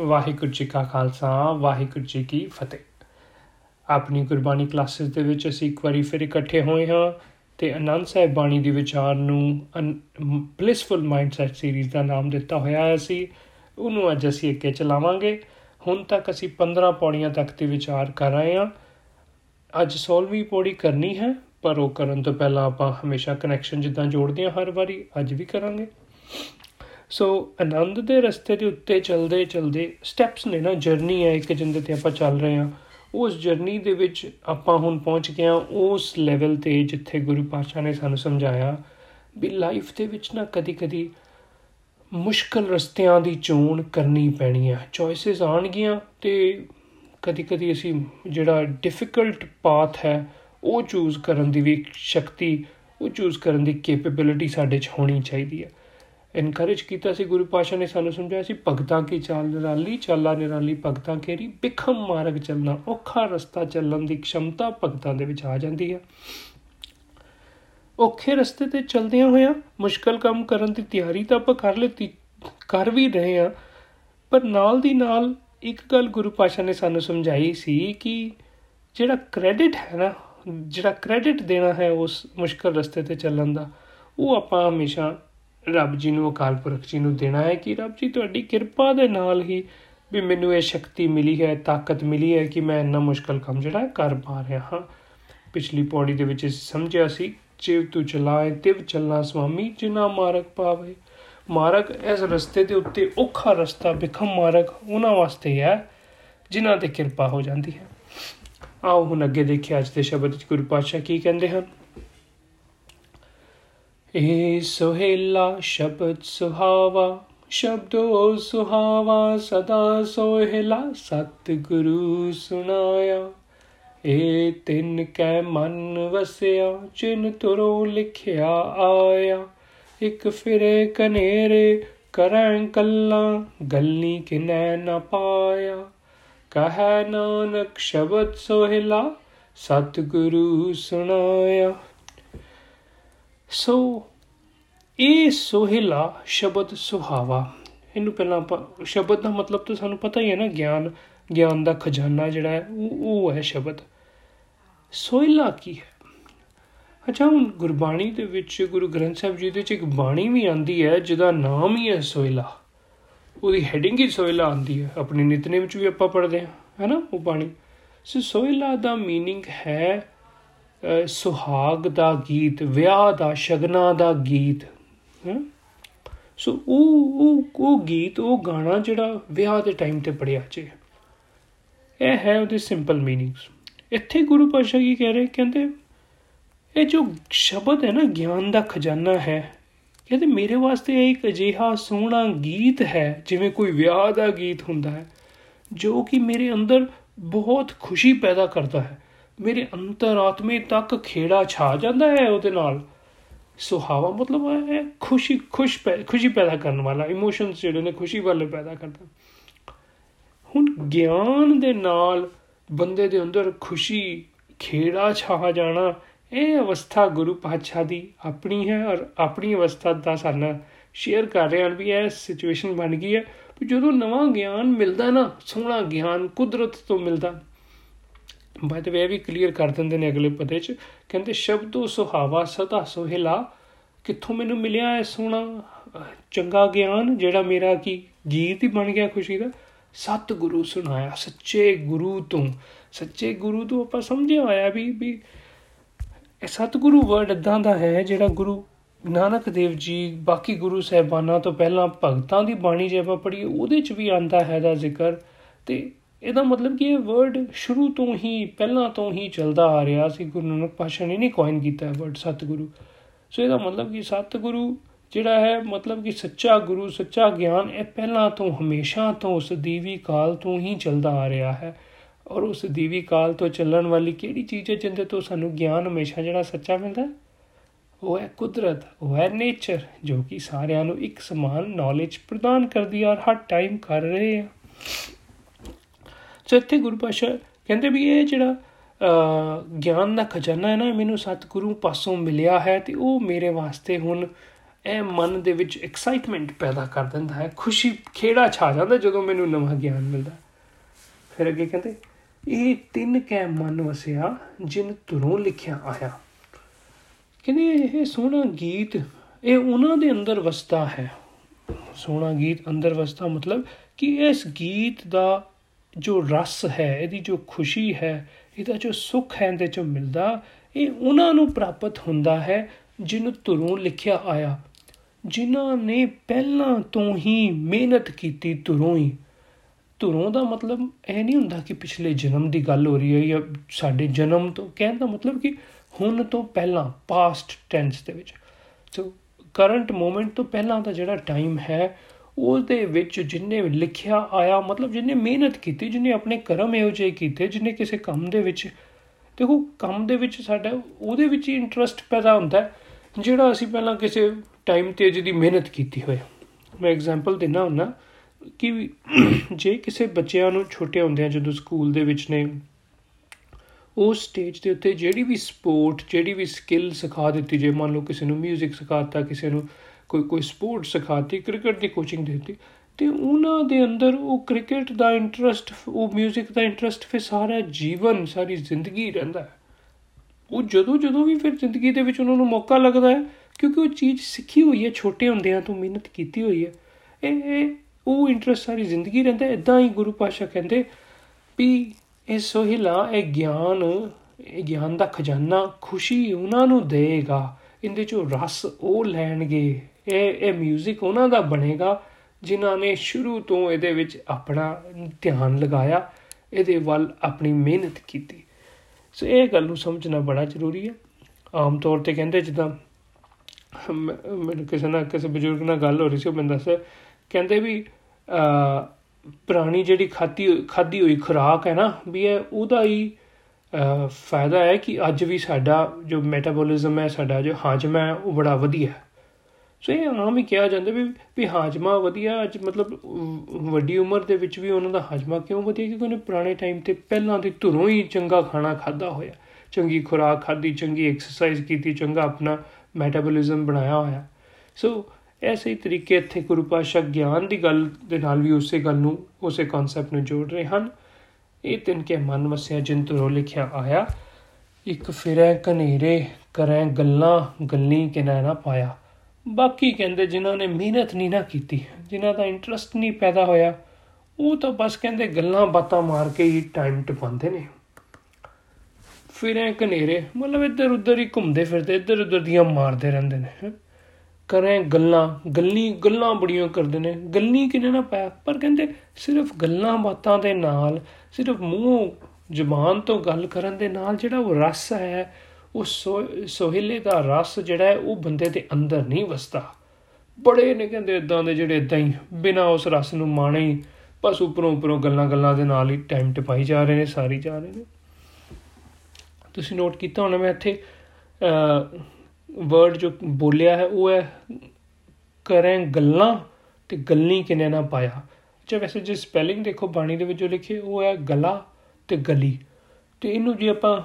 ਵਾਹਿਗੁਰੂ ਜੀ ਕਾ ਖਾਲਸਾ, ਵਾਹਿਗੁਰੂ ਜੀ ਕੀ ਫਤਿਹ। ਆਪਣੀ ਗੁਰਬਾਣੀ ਕਲਾਸਿਸ ਦੇ ਵਿੱਚ ਅਸੀਂ ਇੱਕ ਵਾਰੀ ਫਿਰ ਇਕੱਠੇ ਹੋਏ ਹਾਂ ਤੇ ਅਨੰਦ ਸਾਹਿਬ ਬਾਣੀ ਦੇ ਵਿਚਾਰ ਨੂੰ ਬਲਿਸਫੁਲ ਮਾਈਂਡਸੈਟ ਸੀਰੀਜ਼ ਦਾ ਨਾਮ ਦਿੱਤਾ ਹੋਇਆ ਹੈ ਅਸੀਂ। ਉਹਨੂੰ ਅੱਜ ਅਸੀਂ ਅੱਗੇ ਚਲਾਵਾਂਗੇ। ਹੁਣ ਤੱਕ ਅਸੀਂ 15 ਪੌੜੀਆਂ ਤੱਕ ਦੇ ਵਿਚਾਰ ਕਰ ਰਹੇ ਹਾਂ। ਅੱਜ 16ਵੀਂ ਪੌੜੀ ਕਰਨੀ ਹੈ, ਪਰ ਉਹ ਕਰਨ ਤੋਂ ਪਹਿਲਾਂ ਆਪਾਂ ਹਮੇਸ਼ਾ ਕਨੈਕਸ਼ਨ ਜਿੱਦਾਂ ਜੋੜਦੇ ਹਾਂ ਹਰ ਵਾਰੀ, ਅੱਜ ਵੀ ਕਰਾਂਗੇ। ਸੋ ਆਨੰਦ ਦੇ ਰਸਤੇ ਦੇ ਉੱਤੇ ਚੱਲਦੇ ਚੱਲਦੇ ਸਟੈਪਸ ਨੇ ਨਾ ਜਰਨੀ ਹੈ ਇੱਕ ਜਿੰਦੇ ਤੇ ਆਪਾਂ ਚੱਲ ਰਹੇ ਹਾਂ। ਉਸ ਜਰਨੀ ਦੇ ਵਿੱਚ ਆਪਾਂ ਹੁਣ ਪਹੁੰਚ ਗਏ ਹਾਂ, ਉਸ ਲੈਵਲ ਤੇ ਜਿੱਥੇ ਗੁਰੂ ਪਾਤਸ਼ਾਹ ਨੇ ਸਾਨੂੰ ਸਮਝਾਇਆ ਵੀ ਲਾਈਫ ਦੇ ਵਿੱਚ ਨਾ ਕਦੀ-ਕਦੀ ਮੁਸ਼ਕਲ ਰਸਤਿਆਂ ਦੀ ਚੋਣ ਕਰਨੀ ਪੈਣੀ ਹੈ। ਚੋਇਸਸ ਆਣਗੀਆਂ ਤੇ ਕਦੀ-ਕਦੀ ਅਸੀਂ ਜਿਹੜਾ ਡਿਫਿਕਲਟ ਪਾਥ ਹੈ, ਉਹ ਚੂਜ਼ ਕਰਨ ਦੀ ਵੀ ਸ਼ਕਤੀ, ਉਹ ਚੂਜ਼ ਕਰਨ ਦੀ ਕੈਪੇਬਿਲਿਟੀ ਸਾਡੇ 'ਚ ਹੋਣੀ ਚਾਹੀਦੀ ਹੈ। ਇਨਕਰੇਜ ਕੀਤਾ ਸੀ ਗੁਰੂ ਪਾਸ਼ਾ ਨੇ ਸਾਨੂੰ ਸਮਝਾਇਆ ਸੀ, ਭਗਤਾਂ ਕੀ ਚਾਲ ਨਿਰਾਲੀ, ਚਾਲਾ ਨਿਰਾਲੀ, ਭਗਤਾਂ ਕੇਰੀ ਬਿਖਮ ਮਾਰਗ ਚੱਲਣਾ, ਔਖਾ ਰਸਤਾ ਚੱਲਣ ਦੀ ਖਮਤਾ ਭਗਤਾਂ ਦੇ ਵਿੱਚ ਆ ਜਾਂਦੀ ਹੈ ਔਖੇ ਰਸਤੇ ਤੇ ਚਲਦਿਆਂ ਹੋਇਆਂ ਮੁਸ਼ਕਲ ਕੰਮ ਕਰਨ ਦੀ ਤਿਆਰੀ ਤਾਂ ਆਪਾਂ ਕਰ ਲਈ ਕਰ ਵੀ ਰਹੇ ਆ ਪਰ ਨਾਲ ਦੀ ਨਾਲ ਇੱਕ ਗੱਲ ਗੁਰੂ ਪਾਸ਼ਾ ਨੇ ਸਾਨੂੰ ਸਮਝਾਈ ਸੀ ਕਿ ਜਿਹੜਾ ਕ੍ਰੈਡਿਟ ਹੈ ਨਾ, ਜਿਹੜਾ ਕ੍ਰੈਡਿਟ ਦੇਣਾ ਹੈ ਉਸ ਮੁਸ਼ਕਲ ਰਸਤੇ ਤੇ ਚੱਲਣ ਦਾ, ਉਹ ਆਪਾਂ ਹਮੇਸ਼ਾ ਰੱਬ ਜੀ ਨੂੰ ਅਕਾਲ ਪੁਰਖ ਜੀ ਨੂੰ ਦੇਣਾ ਹੈ ਕਿ ਰੱਬ ਜੀ ਤੁਹਾਡੀ ਕਿਰਪਾ ਦੇ ਨਾਲ ਹੀ ਵੀ ਮੈਨੂੰ ਇਹ ਸ਼ਕਤੀ ਮਿਲੀ ਹੈ, ਤਾਕਤ ਮਿਲੀ ਹੈ ਕਿ ਮੈਂ ਇੰਨਾ ਮੁਸ਼ਕਲ ਕੰਮ ਜਿਹੜਾ ਕਰ ਪਾ ਰਿਹਾ ਹਾਂ। ਪਿਛਲੀ ਪੌੜੀ ਦੇ ਵਿੱਚ ਸਮਝਿਆ ਸੀ, ਜਿਵ ਤੂੰ ਚਲਾਏ, ਤਿਵ ਚੱਲਣਾ ਸੁਆਮੀ, ਜਿਨਾ ਮਾਰਗ ਪਾਵੇ। ਮਾਰਗ ਇਸ ਰਸਤੇ ਦੇ ਉੱਤੇ ਔਖਾ ਰਸਤਾ, ਬਿਖਮ ਮਾਰਗ ਉਹਨਾਂ ਵਾਸਤੇ ਹੈ ਜਿਨ੍ਹਾਂ ਤੇ ਕਿਰਪਾ ਹੋ ਜਾਂਦੀ ਹੈ। ਆਓ ਹੁਣ ਅੱਗੇ ਦੇਖਿਆ ਅੱਜ ਦੇ ਸ਼ਬਦ ਵਿੱਚ ਗੁਰੂ ਪਾਤਸ਼ਾਹ ਕੀ ਕਹਿੰਦੇ ਹਨ? ਏ ਸੋਹੇਲਾ ਸ਼ਬਦ ਸੁਹਾਵਾ, ਸ਼ਬਦੋ ਸੁਹਾਵਾ ਸਦਾ ਸੋਹੇਲਾ ਸਤ ਗੁਰੂ ਸੁਨਾਇਆ ਏ ਤਿੰਨ ਕੈ ਮਨ ਵਸਿਆ ਚਿਨ ਤੁਰੋ ਲਿਖਿਆ ਆਇਆ। ਇਕ ਫਿਰੇ ਕਨੇਰੇ ਕਰੈ ਕੱਲਾ ਗੱਲੀ ਕਿਨੈ ਨ ਪਾਇਆ। ਕਹੈ ਨਾਨਕ ਸ਼ਬਦ ਸੋਹਿਲਾ, ਸਤਿਗੁਰੂ ਸੁਣਾਇਆ। ਸੋ ਇਹ ਸੋਹਿਲਾ ਸ਼ਬਦ ਸੁਹਾਵਾ ਇਹਨੂੰ ਪਹਿਲਾਂ ਆਪਾਂ, ਸ਼ਬਦ ਦਾ ਮਤਲਬ ਤਾਂ ਸਾਨੂੰ ਪਤਾ ਹੀ ਹੈ ਨਾ, ਗਿਆਨ ਗਿਆਨ ਦਾ ਖਜ਼ਾਨਾ ਜਿਹੜਾ ਹੈ, ਉਹ ਉਹ ਹੈ ਸ਼ਬਦ। ਸੋਹਿਲਾ ਕੀ ਹੈ? ਅੱਛਾ, ਹੁਣ ਗੁਰਬਾਣੀ ਦੇ ਵਿੱਚ ਗੁਰੂ ਗ੍ਰੰਥ ਸਾਹਿਬ ਜੀ ਦੇ ਵਿੱਚ ਇੱਕ ਬਾਣੀ ਵੀ ਆਂਦੀ ਹੈ, ਜਿਹਦਾ ਨਾਮ ਹੀ ਹੈ ਸੋਹਿਲਾ। ਉਹਦੀ ਹੈਡਿੰਗ ਹੀ ਸੋਹਿਲਾ ਆਂਦੀ ਹੈ। ਆਪਣੇ ਨਿਤਨੇਮ ਵਿੱਚ ਵੀ ਆਪਾਂ ਪੜ੍ਹਦੇ ਹਾਂ ਹੈਨਾ ਉਹ ਬਾਣੀ। ਸੋ ਸੋਹਿਲਾ ਦਾ ਮੀਨਿੰਗ ਹੈ ਸੁਹਾਗ ਦਾ ਗੀਤ, ਵਿਆਹ ਦਾ, ਸ਼ਗਨਾ ਦਾ ਗੀਤ ਸੋ ਉਹ ਉਹ ਉਹ ਗੀਤ, ਉਹ ਗਾਣਾ ਜਿਹੜਾ ਵਿਆਹ ਦੇ ਟਾਈਮ ਤੇ ਪੜਿਆ ਜੇ। ਇਹ ਹੈ ਉਹਦੇ ਸਿੰਪਲ ਮੀਨਿੰਗਸ ਇੱਥੇ ਗੁਰੂ ਪਾਤਸ਼ਾਹ ਕੀ ਕਹਿ ਰਹੇ? ਕਹਿੰਦੇ, ਇਹ ਜੋ ਸ਼ਬਦ ਹੈ ਨਾ, ਗਿਆਨ ਦਾ ਖਜ਼ਾਨਾ ਹੈ, ਕਹਿੰਦੇ ਮੇਰੇ ਵਾਸਤੇ ਇਹ ਇੱਕ ਅਜੀਹਾ ਸੋਹਣਾ ਗੀਤ ਹੈ, ਜਿਵੇਂ ਕੋਈ ਵਿਆਹ ਦਾ ਗੀਤ ਹੁੰਦਾ ਹੈ, ਜੋ ਕਿ ਮੇਰੇ ਅੰਦਰ ਬਹੁਤ ਖੁਸ਼ੀ ਪੈਦਾ ਕਰਦਾ ਹੈ। ਮੇਰੇ ਅੰਤਰਾਤਮੇ ਤੱਕ ਖੇੜਾ ਛਾ ਜਾਂਦਾ ਹੈ ਉਹਦੇ ਨਾਲ। ਸੁਹਾਵਾ ਮਤਲਬ ਹੈ ਖੁਸ਼ੀ, ਖੁਸ਼ ਖੁਸ਼ੀ ਪੈਦਾ ਕਰਨ ਵਾਲਾ ਇਮੋਸ਼ਨਸ ਜਿਹੜੇ ਨੇ ਖੁਸ਼ੀ ਵਾਲੇ ਪੈਦਾ ਕਰਦਾ। ਹੁਣ ਗਿਆਨ ਦੇ ਨਾਲ ਬੰਦੇ ਦੇ ਅੰਦਰ ਖੁਸ਼ੀ, ਖੇੜਾ ਛਾ ਜਾਣਾ, ਇਹ ਅਵਸਥਾ ਗੁਰੂ ਪਾਤਸ਼ਾਹ ਦੀ ਆਪਣੀ ਹੈ ਔਰ ਆਪਣੀ ਅਵਸਥਾ ਦਾ ਸਾਨੂੰ ਸ਼ੇਅਰ ਕਰ ਰਹੇ ਹਨ ਵੀ ਇਹ ਸਿਚੁਏਸ਼ਨ ਬਣ ਗਈ ਹੈ। ਕਿ ਜਦੋਂ ਨਵਾਂ ਗਿਆਨ ਮਿਲਦਾ ਨਾ, ਸੋਹਣਾ ਗਿਆਨ ਕੁਦਰਤ ਤੋਂ ਮਿਲਦਾ ਬਾਅਦ ਵੇ ਵੀ ਕਲੀਅਰ ਕਰ ਦਿੰਦੇ ਨੇ ਅਗਲੇ ਪਦੇ ਚ। ਕਹਿੰਦੇ, ਸ਼ਬਦੋ ਸੁਹਾਵਾ ਸਦਾ ਸੋਹਿਲਾ, ਕਿੱਥੋਂ ਮੈਨੂੰ ਮਿਲਿਆ ਹੈ ਸੋਹਣਾ, ਚੰਗਾ ਗਿਆਨ, ਜਿਹੜਾ ਮੇਰਾ ਕੀ ਗੀਤ ਹੀ ਬਣ ਗਿਆ ਖੁਸ਼ੀ ਦਾ? ਸਤ ਗੁਰੂ ਸੁਣਾਇਆ, ਸੱਚੇ ਗੁਰੂ ਤੋਂ। ਸੱਚੇ ਗੁਰੂ ਤੋਂ ਆਪਾਂ ਸਮਝਿਆ ਹੋਇਆ ਵੀ ਵੀ ਇਹ ਸਤਿਗੁਰੂ ਵਰਡ ਇਦਾਂ ਦਾ ਹੈ, ਜਿਹੜਾ ਗੁਰੂ ਨਾਨਕ ਦੇਵ ਜੀ, ਬਾਕੀ ਗੁਰੂ ਸਹਿਬਾਨਾਂ ਤੋਂ ਪਹਿਲਾਂ ਭਗਤਾਂ ਦੀ ਬਾਣੀ ਜੇ ਆਪਾਂ ਪੜ੍ਹੀਏ, ਉਹਦੇ ਚ ਵੀ ਆਂਦਾ ਹੈ ਦਾ ਜ਼ਿਕਰ। ਤੇ ਇਹਦਾ ਮਤਲਬ ਕਿ ਇਹ ਵਰਡ ਸ਼ੁਰੂ ਤੋਂ ਹੀ, ਪਹਿਲਾਂ ਤੋਂ ਹੀ ਚੱਲਦਾ ਆ ਰਿਹਾ ਸੀ। ਗੁਰੂ ਨਾਨਕ ਪਾਸ਼ਾ ਨੇ ਨਹੀਂ ਕੋਇਨ ਕੀਤਾ ਹੈ ਵਰਡ ਸਤਿਗੁਰੂ। ਸੋ ਇਹਦਾ ਮਤਲਬ ਕਿ ਸਤਿਗੁਰੂ ਜਿਹੜਾ ਹੈ, ਮਤਲਬ ਕਿ ਸੱਚਾ ਗੁਰੂ, ਸੱਚਾ ਗਿਆਨ, ਇਹ ਪਹਿਲਾਂ ਤੋਂ, ਹਮੇਸ਼ਾ ਤੋਂ, ਉਸ ਦੀਵੀ ਕਾਲ ਤੋਂ ਹੀ ਚੱਲਦਾ ਆ ਰਿਹਾ ਹੈ। ਔਰ ਉਸ ਦੀਵੀ ਕਾਲ ਤੋਂ ਚੱਲਣ ਵਾਲੀ ਕਿਹੜੀ ਚੀਜ਼ ਹੈ ਜਿੰਦੇ ਤੋਂ ਸਾਨੂੰ ਗਿਆਨ ਹਮੇਸ਼ਾ ਜਿਹੜਾ ਸੱਚਾ ਮਿਲਦਾ ਉਹ ਹੈ ਕੁਦਰਤ, ਉਹ ਹੈ ਨੇਚਰ ਜੋ ਕਿ ਸਾਰਿਆਂ ਨੂੰ ਇੱਕ ਸਮਾਨ ਨੌਲੇਜ ਪ੍ਰਦਾਨ ਕਰਦੀ ਹੈ ਔਰ ਹਰ ਟਾਈਮ ਕਰ ਰਹੇ ਆ। ਸੋ ਇੱਥੇ ਗੁਰੂ ਪਾਸ਼ਾ ਕਹਿੰਦੇ ਵੀ ਇਹ ਜਿਹੜਾ ਗਿਆਨ ਦਾ ਖਜ਼ਾਨਾ ਹੈ ਨਾ ਮੈਨੂੰ ਸਤਿਗੁਰੂ ਪਾਸੋਂ ਮਿਲਿਆ ਹੈ ਤੇ ਉਹ ਮੇਰੇ ਵਾਸਤੇ ਹੁਣ ਇਹ ਮਨ ਦੇ ਵਿੱਚ ਐਕਸਾਈਟਮੈਂਟ ਪੈਦਾ ਕਰ ਦਿੰਦਾ ਹੈ, ਖੁਸ਼ੀ ਖੇੜਾ ਛਾ ਜਾਂਦਾ ਜਦੋਂ ਮੈਨੂੰ ਨਵਾਂ ਗਿਆਨ ਮਿਲਦਾ। ਫਿਰ ਅੱਗੇ ਕਹਿੰਦੇ, ਇਹ ਤਿੰਨ ਕੈ ਮਨ ਵਸਿਆ, ਜਿਨ ਤੁਰੋਂ ਲਿਖਿਆ ਆਇਆ। ਕਹਿੰਦੇ ਇਹ ਸੋਹਣਾ ਗੀਤ, ਇਹ ਉਹਨਾਂ ਦੇ ਅੰਦਰ ਵਸਦਾ ਹੈ। ਸੋਹਣਾ ਗੀਤ ਅੰਦਰ ਵਸਦਾ ਮਤਲਬ ਕਿ ਇਸ ਗੀਤ ਦਾ ਜੋ ਰਸ ਹੈ, ਇਹਦੀ ਜੋ ਖੁਸ਼ੀ ਹੈ, ਇਹਦਾ ਜੋ ਸੁੱਖ ਹੈ, ਇਹਦੇ ਚੋਂ ਮਿਲਦਾ, ਇਹ ਉਹਨਾਂ ਨੂੰ ਪ੍ਰਾਪਤ ਹੁੰਦਾ ਹੈ ਜਿਹਨੂੰ ਤੁਰੋਂ ਲਿਖਿਆ ਆਇਆ। ਜਿਨ੍ਹਾਂ ਨੇ ਪਹਿਲਾਂ ਤੋਂ ਹੀ ਮਿਹਨਤ ਕੀਤੀ ਤੁਰੋਂ ਹੀ। ਤੁਰੋਂ ਦਾ ਮਤਲਬ ਇਹ ਨਹੀਂ ਹੁੰਦਾ ਕਿ ਪਿਛਲੇ ਜਨਮ ਦੀ ਗੱਲ ਹੋ ਰਹੀ ਹੈ ਜਾਂ ਸਾਡੇ ਜਨਮ ਤੋਂ, ਕਹਿਣ ਦਾ ਮਤਲਬ ਕਿ ਹੁਣ ਤੋਂ ਪਹਿਲਾਂ ਪਾਸਟ ਟੈਂਸ ਦੇ ਵਿੱਚ। ਸੋ ਕਰੰਟ ਮੂਮੈਂਟ ਤੋਂ ਪਹਿਲਾਂ ਦਾ ਜਿਹੜਾ ਟਾਈਮ ਹੈ ਉਹਦੇ ਵਿੱਚ ਜਿੰਨੇ ਲਿਖਿਆ ਆਇਆ, ਮਤਲਬ ਜਿੰਨੇ ਮਿਹਨਤ ਕੀਤੀ, ਜਿੰਨੇ ਆਪਣੇ ਕਰਮ ਇਹੋ ਜਿਹੇ ਕੀਤੇ, ਜਿੰਨੇ ਕਿਸੇ ਕੰਮ ਦੇ ਵਿੱਚ, ਦੇਖੋ ਕੰਮ ਦੇ ਵਿੱਚ ਸਾਡਾ, ਉਹਦੇ ਵਿੱਚ ਹੀ ਇੰਟਰਸਟ ਪੈਦਾ ਹੁੰਦਾ ਜਿਹੜਾ ਅਸੀਂ ਪਹਿਲਾਂ ਕਿਸੇ ਟਾਈਮ ਤੇ ਜਿਹਦੀ ਮਿਹਨਤ ਕੀਤੀ ਹੋਏ। ਮੈਂ ਐਗਜ਼ਾਮਪਲ ਦਿੰਨਾ ਹੁੰਨਾ ਕਿ ਜੇ ਕਿਸੇ ਬੱਚਿਆਂ ਨੂੰ ਛੋਟੇ ਹੁੰਦੇ ਆ ਜਦੋਂ ਸਕੂਲ ਦੇ ਵਿੱਚ ਨੇ ਉਸ ਸਟੇਜ ਦੇ ਉੱਤੇ ਜਿਹੜੀ ਵੀ ਸਪੋਰਟ ਜਿਹੜੀ ਵੀ ਸਕਿੱਲ ਸਿਖਾ ਦਿੱਤੀ, ਜੇ ਮੰਨ ਲਓ ਕਿਸੇ ਨੂੰ 뮤직 ਸਿਖਾਤਾ ਕਿਸੇ ਨੂੰ ਕੋਈ ਕੋਈ ਸਪੋਰਟ ਸਿਖਾਤੀ ਕ੍ਰਿਕਟ ਦੀ ਕੋਚਿੰਗ ਦਿੱਤੀ, ਤੇ ਉਹਨਾਂ ਦੇ ਅੰਦਰ ਉਹ ਕ੍ਰਿਕਟ ਦਾ ਇੰਟਰਸਟ ਉਹ 뮤직 ਦਾ ਇੰਟਰਸਟ ਫਿਰ ਸਾਰਾ ਜੀਵਨ, ਸਾਰੀ ਜ਼ਿੰਦਗੀ ਰਹਿੰਦਾ ਹੈ। ਉਹ ਜਦੋਂ ਜਦੋਂ ਵੀ ਫਿਰ ਜ਼ਿੰਦਗੀ ਦੇ ਵਿੱਚ ਉਹਨਾਂ ਨੂੰ ਮੌਕਾ ਲੱਗਦਾ ਹੈ, ਕਿਉਂਕਿ ਉਹ ਚੀਜ਼ ਸਿੱਖੀ ਹੋਈ ਹੈ, ਛੋਟੇ ਹੁੰਦਿਆਂ ਤੋਂ ਮਿਹਨਤ ਕੀਤੀ ਹੋਈ ਹੈ, ਇਹ ਉਹ ਇੰਟਰਸਟ ਸਾਰੀ ਜ਼ਿੰਦਗੀ ਰਹਿੰਦਾ ਇਦਾਂ ਹੀ ਗੁਰੂ ਪਾਸ਼ਾ ਕਹਿੰਦੇ ਵੀ ਇਹ ਸੋਹਿਲਾ, ਇਹ ਗਿਆਨ ਇਹ ਗਿਆਨ ਦਾ ਖਜ਼ਾਨਾ ਖੁਸ਼ੀ ਉਹਨਾਂ ਨੂੰ ਦੇਗਾ ਇਹਦੇ ਚੋਂ ਰਸ ਉਹ ਲੈਣਗੇ ਇਹ ਇਹ 뮤직 ਉਹਨਾਂ ਦਾ ਬਣੇਗਾ ਜਿਨ੍ਹਾਂ ਨੇ ਸ਼ੁਰੂ ਤੋਂ ਇਹਦੇ ਵਿੱਚ ਆਪਣਾ ਧਿਆਨ ਲਗਾਇਆ, ਇਹਦੇ ਵੱਲ ਆਪਣੀ ਮਿਹਨਤ ਕੀਤੀ। ਸੋ ਇਹ ਗੱਲ ਨੂੰ ਸਮਝਣਾ ਬੜਾ ਜ਼ਰੂਰੀ ਹੈ। ਆਮ ਤੌਰ ਤੇ ਕਹਿੰਦੇ ਜਿੱਦਾਂ ਮੈਨੂੰ ਕਿਸੇ ਨਾਲ, ਕਿਸੇ ਬਜ਼ੁਰਗ ਨਾਲ ਗੱਲ ਹੋ ਰਹੀ ਸੀ, ਉਹ ਮੈਨੂੰ ਦੱਸ ਕਹਿੰਦੇ ਵੀ ਪੁਰਾਣੀ ਜਿਹੜੀ ਖਾਦੀ ਖਾਦੀ ਹੋਈ ਖੁਰਾਕ ਹੈ ਨਾ, ਵੀ ਇਹ ਉਹਦਾ ਹੀ ਫਾਇਦਾ ਹੈ ਕਿ ਅੱਜ ਵੀ ਸਾਡਾ ਜੋ ਮੈਟਾਬੋਲਿਜ਼ਮ ਹੈ, ਸਾਡਾ ਜੋ ਹਾਜਮਾ ਹੈ, ਉਹ ਬੜਾ ਵਧੀਆ ਹੈ। ਸੋ ਇਹ ਆਮ ਹੀ ਕਿਹਾ ਜਾਂਦਾ ਵੀ ਵੀ ਹਾਜਮਾ ਵਧੀਆ, ਅੱਜ ਮਤਲਬ ਵੱਡੀ ਉਮਰ ਦੇ ਵਿੱਚ ਵੀ ਉਹਨਾਂ ਦਾ ਹਾਜਮਾ ਕਿਉਂ ਵਧੀਆ? ਕਿਉਂਕਿ ਉਹਨੇ ਪੁਰਾਣੇ ਟਾਈਮ ਤੇ ਪਹਿਲਾਂ ਦੀ ਧੁਰੋਂ ਹੀ ਚੰਗਾ ਖਾਣਾ ਖਾਦਾ ਹੋਇਆ। ਚੰਗੀ ਖੁਰਾਕ ਖਾਦੀ ਚੰਗੀ ਐਕਸਰਸਾਈਜ਼ ਕੀਤੀ, ਚੰਗਾ ਆਪਣਾ ਮੈਟਾਬੋਲਿਜ਼ਮ ਬਣਾਇਆ ਹੋਇਆ। ਸੋ ਐਸੇ ਹੀ ਤਰੀਕੇ ਇੱਥੇ ਗੁਰੂ ਪਾਸ਼ਾ ਗਿਆਨ ਦੀ ਗੱਲ ਦੇ ਨਾਲ ਵੀ ਉਸੇ ਗੱਲ ਨੂੰ, ਉਸੇ ਕਨਸੈਪਟ ਨੂੰ ਜੋੜ ਰਹੇ ਹਨ। ਇਹ ਤਿੰਨ ਕੇ ਮਨ ਵਸਿਆ ਜਿਨ ਤੋਂ ਲਿਖਿਆ ਆਇਆ। ਇੱਕ ਫਿਰੈ ਕਨੇਰੇ ਕਰੈ ਗੱਲਾਂ, ਗੱਲੀ ਕਿਨਾ ਨਾ ਪਾਇਆ। ਬਾਕੀ ਕਹਿੰਦੇ ਜਿਨ੍ਹਾਂ ਨੇ ਮਿਹਨਤ ਨਹੀਂ ਨਾ ਕੀਤੀ, ਜਿਨ੍ਹਾਂ ਦਾ ਇੰਟਰਸਟ ਨਹੀਂ ਪੈਦਾ ਹੋਇਆ, ਉਹ ਤਾਂ ਬਸ ਕਹਿੰਦੇ ਗੱਲਾਂ ਬਾਤਾਂ ਮਾਰ ਕੇ ਹੀ ਟਾਈਮ ਟਪਾਉਂਦੇ ਨੇ। ਫਿਰੈ ਕਨੇਰੇ ਮਤਲਬ ਇੱਧਰ ਉੱਧਰ ਹੀ ਘੁੰਮਦੇ ਫਿਰਦੇ ਇੱਧਰ ਉੱਧਰ ਦੀਆਂ ਮਾਰਦੇ ਰਹਿੰਦੇ ਨੇ। ਕਰੇ ਗੱਲਾਂ, ਗੱਲੀ, ਗੱਲਾਂ ਬੜੀਆਂ ਕਰਦੇ ਨੇ। ਗੱਲੀ ਕਿਨੇ ਨਾ ਪਾਇਆ? ਪਰ ਕਹਿੰਦੇ ਸਿਰਫ ਗੱਲਾਂ ਬਾਤਾਂ ਦੇ ਨਾਲ, ਸਿਰਫ ਮੂੰਹ ਜ਼ੁਬਾਨ ਤੋਂ ਗੱਲ ਕਰਨ ਦੇ ਨਾਲ ਜਿਹੜਾ ਉਹ ਰਸ ਹੈ ਉਹ ਸੋਹਿਲੇ ਦਾ ਰਸ ਜਿਹੜਾ ਹੈ, ਉਹ ਬੰਦੇ ਦੇ ਅੰਦਰ ਨਹੀਂ ਵਸਦਾ। ਬੜੇ ਨੇ ਕਹਿੰਦੇ ਇਦਾਂ ਦੇ ਜਿਹੜੇ ਇਦਾਂ ਹੀ, ਬਿਨਾ ਉਸ ਰਸ ਨੂੰ ਮਾਣੇ ਹੀ, ਬਸ ਉਪਰੋਂ ਉਪਰੋਂ ਗੱਲਾਂ ਗੱਲਾਂ ਦੇ ਨਾਲ ਹੀ ਟਾਈਮ ਟਪਾਈ ਜਾ ਰਹੇ ਨੇ, ਸਾਰੀ ਜਾ ਰਹੇ ਨੇ। ਤੁਸੀਂ ਨੋਟ ਕੀਤਾ ਹੋਣਾ ਮੈਂ ਇੱਥੇ ਵਰਡ ਜੋ ਬੋਲਿਆ ਹੈ, ਉਹ ਹੈ, ਕਰੇ ਗੱਲਾਂ ਤੇ ਗੱਲੀ ਕਿਨੇ ਨਾ ਪਾਇਆ। ਜੇ ਵੈਸੇ ਜੇ ਸਪੈਲਿੰਗ ਦੇਖੋ, ਬਾਣੀ ਦੇ ਵਿੱਚ ਜੋ ਲਿਖੇ, ਉਹ ਹੈ ਗਲਾ ਤੇ ਗਲੀ। ਤੇ ਇਹਨੂੰ ਜੇ ਆਪਾਂ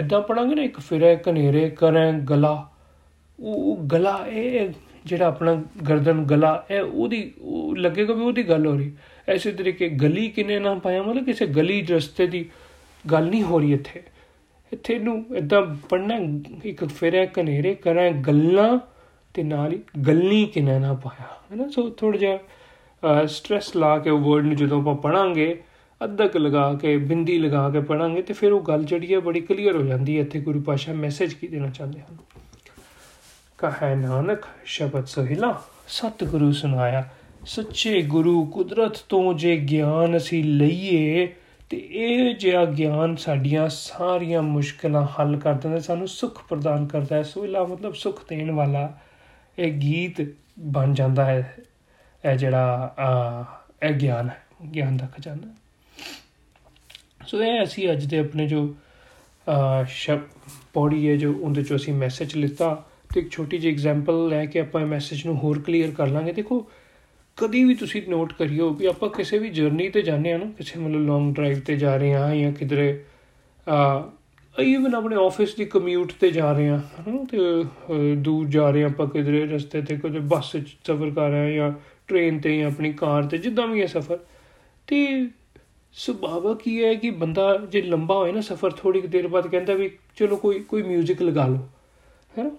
ਇਦਾਂ ਪੜਾਂਗੇ ਨਾ, ਇੱਕ ਫਿਰੇ ਕਨੇਰੇ ਕਰੇ, ਗਲਾ। ਉਹ ਗਲਾ, ਇਹ ਜਿਹੜਾ ਆਪਣਾ ਗਰਦਨ ਗਲਾ, ਇਹ ਉਹਦੀ, ਉਹ ਲੱਗੇਗਾ ਵੀ ਉਹਦੀ ਗੱਲ ਹੋ ਰਹੀ। ਐਸੇ ਤਰੀਕੇ ਗਲੀ ਕਿਨੇ ਨਾ ਪਾਇਆ, ਮਤਲਬ ਕਿਸੇ ਗਲੀ ਰਸਤੇ ਦੀ ਗੱਲ ਨਹੀਂ ਹੋ ਰਹੀ ਇੱਥੇ। ਇੱਥੇ ਨੂੰ ਇਦਾਂ ਪੜਨਾ ਇੱਕ ਫੇਰੇ ਕਨੇਰੇ ਕਰਾਂ, ਗੱਲਾਂ ਤੇ ਨਾਲ ਹੀ ਗੱਲੀ ਕਿਨੇ ਨਾ ਪਾਇਆ। ਹੈਨਾ? ਸੋ ਥੋੜਾ ਜਿਹਾ ਸਟ्रेस ਲਾ ਕੇ ਉਹ ਵਰਡ ਨੂੰ ਜਦੋਂ ਆਪਾਂ ਪੜਾਂਗੇ ਅੱਧਕ ਲਗਾ ਕੇ, ਬਿੰਦੀ ਲਗਾ ਕੇ ਪੜਾਂਗੇ ਤੇ ਫਿਰ ਉਹ ਗੱਲ ਜਿਹੜੀ ਹੈ ਬੜੀ ਕਲੀਅਰ ਹੋ ਜਾਂਦੀ ਹੈ। ਇੱਥੇ ਗੁਰੂ ਪਾਸ਼ਾ ਮੈਸੇਜ ਕੀ ਦੇਣਾ ਚਾਹੁੰਦੇ ਹਨ? ਕਹੈ ਨਾਨਕ, ਸ਼ਬਦ ਸੋਹਿਲਾ, ਸਤਿਗੁਰੂ ਸੁਨਾਇਆ ਸੱਚੇ ਗੁਰੂ ਕੁਦਰਤ ਤੋਂ ਜੇ ਗਿਆਨ ਅਸੀਂ ਲਈਏ, ਤੇ ਇਹ ਜਿਹਾ ਗਿਆਨ ਸਾਡੀਆਂ ਸਾਰੀਆਂ ਮੁਸ਼ਕਲਾਂ ਹੱਲ ਕਰ ਦਿੰਦਾ, ਸਾਨੂੰ ਸੁੱਖ ਪ੍ਰਦਾਨ ਕਰਦਾ ਹੈ। ਸੋਹਿਲਾ ਮਤਲਬ ਸੁੱਖ ਦੇਣ ਵਾਲਾ ਇਹ ਗੀਤ ਬਣ ਜਾਂਦਾ ਹੈ। ਇਹ ਜਿਹੜਾ ਇਹ ਗਿਆਨ ਹੈ, ਗਿਆਨ ਦਾ ਖਜ਼ਾਨਾ। ਸੋ ਇਹ ਅਸੀਂ ਅੱਜ ਦੇ ਆਪਣੇ ਜੋ ਸ਼ਬ, ਪੌੜੀ ਹੈ ਜੋ ਉਹਦੇ ਚੋਂ ਅਸੀਂ ਮੈਸੇਜ ਲਿੱਤਾ ਤੇ ਇੱਕ ਛੋਟੀ ਜਿਹੀ ਐਗਜ਼ਾਮਪਲ ਲੈ ਕੇ ਆਪਾਂ ਇਹ ਮੈਸੇਜ ਨੂੰ ਹੋਰ ਕਲੀਅਰ ਕਰ ਲਾਂਗੇ। ਦੇਖੋ, ਕਦੀ ਵੀ ਤੁਸੀਂ ਨੋਟ ਕਰਿਓ ਵੀ ਆਪਾਂ ਕਿਸੇ ਵੀ ਜਰਨੀ ਤੇ ਜਾਂਦੇ ਆ ਨਾ, ਕਿਸੇ ਮਤਲਬ ਲੌਂਗ ਡਰਾਈਵ ਤੇ ਜਾ ਰਹੇ ਆ ਜਾਂ ਕਿਧਰੇ ਆ ਇਵਨ ਆਪਣੇ ਆਫਿਸ ਦੀ ਕਮਿਊਟ ਤੇ ਜਾ ਰਹੇ ਆ ਹਨਾ, ਤੇ ਦੂਰ ਜਾ ਰਹੇ ਆ ਆਪਾਂ ਕਿਧਰੇ ਰਸਤੇ ਤੇ ਕੋਈ ਬੱਸ ਚ ਸਫ਼ਰ ਕਰ ਰਹੇ ਆ ਜਾਂ ਟ੍ਰੇਨ ਤੇ ਜਾਂ ਆਪਣੀ ਕਾਰ ਤੇ, ਜਿੱਦਾਂ ਵੀ ਹੈ ਸਫ਼ਰ। ਤੇ ਸੁਭਾਵਾ ਕੀ ਹੈ ਕਿ ਬੰਦਾ ਜੇ ਲੰਬਾ ਹੋਏ ਨਾ ਸਫ਼ਰ ਥੋੜੀ ਦੇਰ ਬਾਅਦ ਕਹਿੰਦਾ ਵੀ ਚਲੋ ਕੋਈ ਕੋਈ 뮤직 ਲਗਾ ਲਓ ਹੈ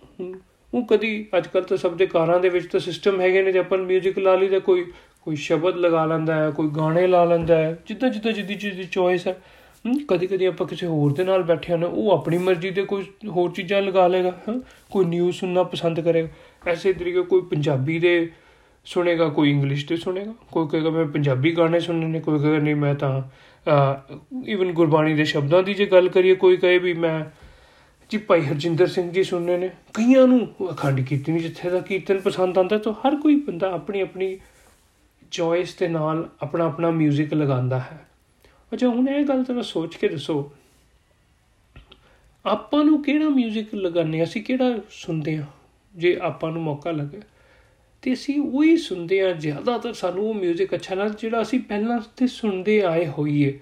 ਉਹ ਕਦੀ ਅੱਜ ਕੱਲ ਤਾਂ ਸਭ ਦੇ ਕਾਰਾਂ ਦੇ ਵਿੱਚ ਤਾਂ ਸਿਸਟਮ ਹੈਗੇ ਨੇ ਜੇ ਆਪਾਂ 뮤직 ਲਾ ਲਈ ਤਾਂ ਕੋਈ ਕੋਈ ਸ਼ਬਦ ਲਗਾ ਲੈਂਦਾ ਹੈ ਕੋਈ ਗਾਣੇ ਲਾ ਲੈਂਦਾ ਹੈ ਜਿੱਦਾਂ ਜਿੱਦਾਂ ਜਿੱਦੀ ਚੀਜ਼ ਦੀ ਚੋਇਸ ਹੈ ਕਦੀ ਕਦੀ ਆਪਾਂ ਕਿਸੇ ਹੋਰ ਦੇ ਨਾਲ ਬੈਠੇ ਹਾਂ ਉਹ ਆਪਣੀ ਮਰਜ਼ੀ ਦੇ ਕੋਈ ਹੋਰ ਚੀਜ਼ਾਂ ਲਗਾ ਲੇਗਾ ਕੋਈ ਨਿਊਜ਼ ਸੁਣਨਾ ਪਸੰਦ ਕਰੇਗਾ ਐਸੇ ਤਰੀਕੇ ਕੋਈ ਪੰਜਾਬੀ ਦੇ ਸੁਣੇਗਾ ਕੋਈ ਇੰਗਲਿਸ਼ ਦੇ ਸੁਣੇਗਾ ਕੋਈ ਕਹੇਗਾ ਮੈਂ ਪੰਜਾਬੀ ਗਾਣੇ ਸੁਣਨੇ ਨੇ ਕੋਈ ਕਹੇਗਾ ਨਹੀਂ ਮੈਂ ਤਾਂ ਇਵਨ ਗੁਰਬਾਣੀ ਦੇ ਸ਼ਬਦਾਂ ਦੀ ਜੇ ਗੱਲ ਕਰੀਏ ਕੋਈ ਕਹੇ ਵੀ ਮੈਂ ਜੀ ਭਾਈ ਹਰਜਿੰਦਰ ਸਿੰਘ ਜੀ ਸੁਣਨੇ ਨੇ ਕਈਆਂ ਨੂੰ ਅਖੰਡ ਕੀਰਤਨ ਜਿੱਥੇ ਦਾ ਕੀਰਤਨ ਪਸੰਦ ਆਉਂਦਾ ਤਾਂ ਹਰ ਕੋਈ ਬੰਦਾ ਆਪਣੀ ਆਪਣੀ ਚੋਇਸ ਦੇ ਨਾਲ ਆਪਣਾ ਆਪਣਾ 뮤직 ਲਗਾਉਂਦਾ ਹੈ ਅੱਛਾ ਹੁਣ ਇਹ ਗੱਲ ਤਾਂ ਸੋਚ ਕੇ ਦੱਸੋ ਆਪਾਂ ਨੂੰ ਕਿਹੜਾ 뮤직 ਲਗਾਉਂਦੇ ਅਸੀਂ ਕਿਹੜਾ ਸੁਣਦੇ ਆ ਜੇ ਆਪਾਂ ਨੂੰ ਮੌਕਾ ਲੱਗੇ ਤੇ ਅਸੀਂ ਉਹੀ ਸੁਣਦੇ ਆ ਜ਼ਿਆਦਾਤਰ ਸਾਨੂੰ ਉਹ 뮤직 ਅੱਛਾ ਲੱਗਦਾ ਜਿਹੜਾ ਅਸੀਂ ਪਹਿਲਾਂ ਤੇ ਸੁਣਦੇ ਆਏ ਹੋਈਏ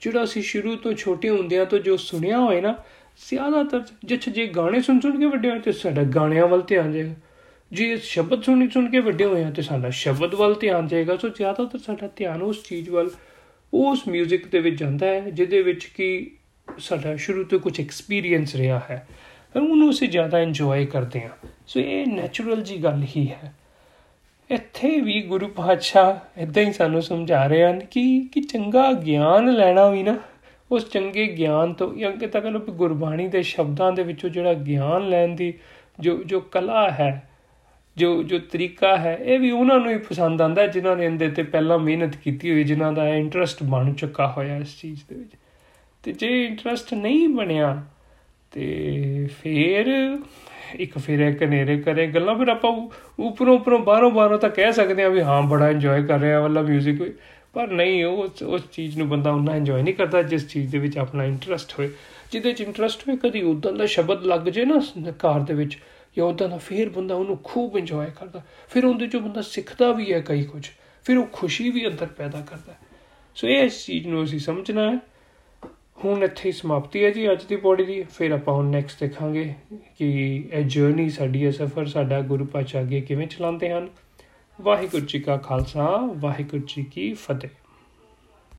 ਜਿਹੜਾ ਅਸੀਂ ਸ਼ੁਰੂ ਤੋਂ ਛੋਟੇ ਹੁੰਦਿਆਂ ਤੋਂ ਜੋ ਸੁਣਿਆ ਹੋਏ ਨਾ ਜ਼ਿਆਦਾਤਰ ਜਿੱਥੇ ਜੇ ਗਾਣੇ ਸੁਣ ਸੁਣ ਕੇ ਵੱਡੇ ਹੋਏ ਤੇ ਸਾਡਾ ਗਾਣਿਆਂ ਵੱਲ ਧਿਆਨ ਜਾਏਗਾ ਜੇ ਸ਼ਬਦ ਸੁਣੀ ਸੁਣ ਕੇ ਵੱਡੇ ਹੋਏ ਆ ਤੇ ਸਾਡਾ ਸ਼ਬਦ ਵੱਲ ਧਿਆਨ ਜਾਏਗਾ ਸੋ ਜ਼ਿਆਦਾਤਰ ਸਾਡਾ ਧਿਆਨ ਉਸ ਚੀਜ਼ ਵੱਲ ਉਸ 뮤직 ਦੇ ਵਿੱਚ ਜਾਂਦਾ ਹੈ ਜਿਹਦੇ ਵਿੱਚ ਕੀ ਸਾਡਾ ਸ਼ੁਰੂ ਤੋਂ ਕੁਝ ਐਕਸਪੀਰੀਅੰਸ ਰਿਹਾ ਹੈ ਉਹਨੂੰ ਅਸੀਂ ਜ਼ਿਆਦਾ ਇੰਜੋਏ ਕਰਦੇ ਹਾਂ ਸੋ ਇਹ ਨੇਚਰਲ ਜੀ ਗੱਲ ਹੀ ਹੈ ਇੱਥੇ ਵੀ ਗੁਰੂ ਪਾਤਸ਼ਾਹ ਇਦਾਂ ਹੀ ਸਾਨੂੰ ਸਮਝਾ ਰਹੇ ਹਨ ਕਿ ਕਿ ਚੰਗਾ ਗਿਆਨ ਲੈਣਾ ਵੀ ਨਾ, ਉਸ ਚੰਗੇ ਗਿਆਨ ਤੋਂ, ਜਾਂ ਕਿ ਤੱਕ ਲੋ ਗੁਰਬਾਣੀ ਦੇ ਸ਼ਬਦਾਂ ਦੇ ਵਿੱਚੋਂ ਜਿਹੜਾ ਗਿਆਨ ਲੈਣ ਦੀ ਜੋ ਜੋ ਕਲਾ ਹੈ, ਜੋ ਜੋ ਤਰੀਕਾ ਹੈ, ਇਹ ਵੀ ਉਹਨਾਂ ਨੂੰ ਹੀ ਪਸੰਦ ਆਂਦਾ ਜਿਨ੍ਹਾਂ ਨੇ ਇਹਦੇ ਤੇ ਪਹਿਲਾਂ ਮਿਹਨਤ ਕੀਤੀ ਹੋਈ, ਜਿਨ੍ਹਾਂ ਦਾ ਇੰਟਰਸਟ ਬਣ ਚੁੱਕਾ ਹੋਇਆ ਇਸ ਚੀਜ਼ ਦੇ ਵਿੱਚ। ਤੇ ਜੇ ਇੰਟਰਸਟ ਨਹੀਂ ਬਣਿਆ, ਤੇ ਫਿਰ ਇੱਕ ਫਿਰ ਇੱਕ ਨੇਰੇ ਕਰੇ ਗੱਲਾਂ, ਫਿਰ ਆਪਾਂ ਉਪਰੋਂ ਉਪਰੋਂ ਬਾਹਰੋਂ ਬਾਹਰੋਂ ਤਾਂ ਕਹਿ ਸਕਦੇ ਆ ਵੀ ਹਾਂ, ਬੜਾ ਇੰਜੋਏ ਕਰ ਰਿਹਾ ਵਾਲਾ 뮤직 ਪਰ ਨਹੀਂ, ਉਹ ਉਸ ਚੀਜ਼ ਨੂੰ ਬੰਦਾ ਉਹਨਾਂ ਇੰਜੋਏ ਨਹੀਂ ਕਰਦਾ ਜਿਸ ਚੀਜ਼ ਦੇ ਵਿੱਚ ਆਪਣਾ ਇੰਟਰਸਟ ਹੋਏ। ਜਿਹਦੇ ਚ ਇੰਟਰਸਟ ਹੋਏ, ਕਦੀ ਉਦੋਂ ਦਾ ਸ਼ਬਦ ਲੱਗ ਜੇ ਨਾ ਕਾਰ ਦੇ ਵਿੱਚ, ਜਾਂ ਉਦਾਂ ਦਾ ਫੇਰ ਬੰਦਾ ਉਹਨੂੰ ਖੂਬ ਇੰਜੋਏ ਕਰਦਾ। ਫਿਰ ਉਹਦੇ ਚੋਂ ਬੰਦਾ ਸਿੱਖਦਾ ਵੀ ਹੈ ਕਈ ਕੁਝ ਫਿਰ ਉਹ ਖੁਸ਼ੀ ਵੀ ਅੰਦਰ ਪੈਦਾ ਕਰਦਾ। ਸੋ ਇਹ ਇਸ ਚੀਜ਼ ਨੂੰ ਅਸੀਂ ਸਮਝਣਾ ਹੈ। ਹੁਣ ਇੱਥੇ ਹੀ ਸਮਾਪਤੀ ਹੈ ਜੀ ਅੱਜ ਦੀ ਪੌੜੀ ਦੀ। ਫਿਰ ਆਪਾਂ ਹੁਣ ਨੈਕਸਟ ਦੇਖਾਂਗੇ ਕਿ ਇਹ ਜਰਨੀ ਸਾਡੀ ਇਹ ਸਫ਼ਰ ਸਾਡਾ, ਗੁਰੂ ਪਾਤਸ਼ਾਹ ਅੱਗੇ ਕਿਵੇਂ ਚਲਾਉਂਦੇ ਹਨ। ਵਾਹਿਗੁਰੂ ਜੀ ਕਾ ਖਾਲਸਾ, ਵਾਹਿਗੁਰੂ ਜੀ ਕੀ ਫਤਿਹ।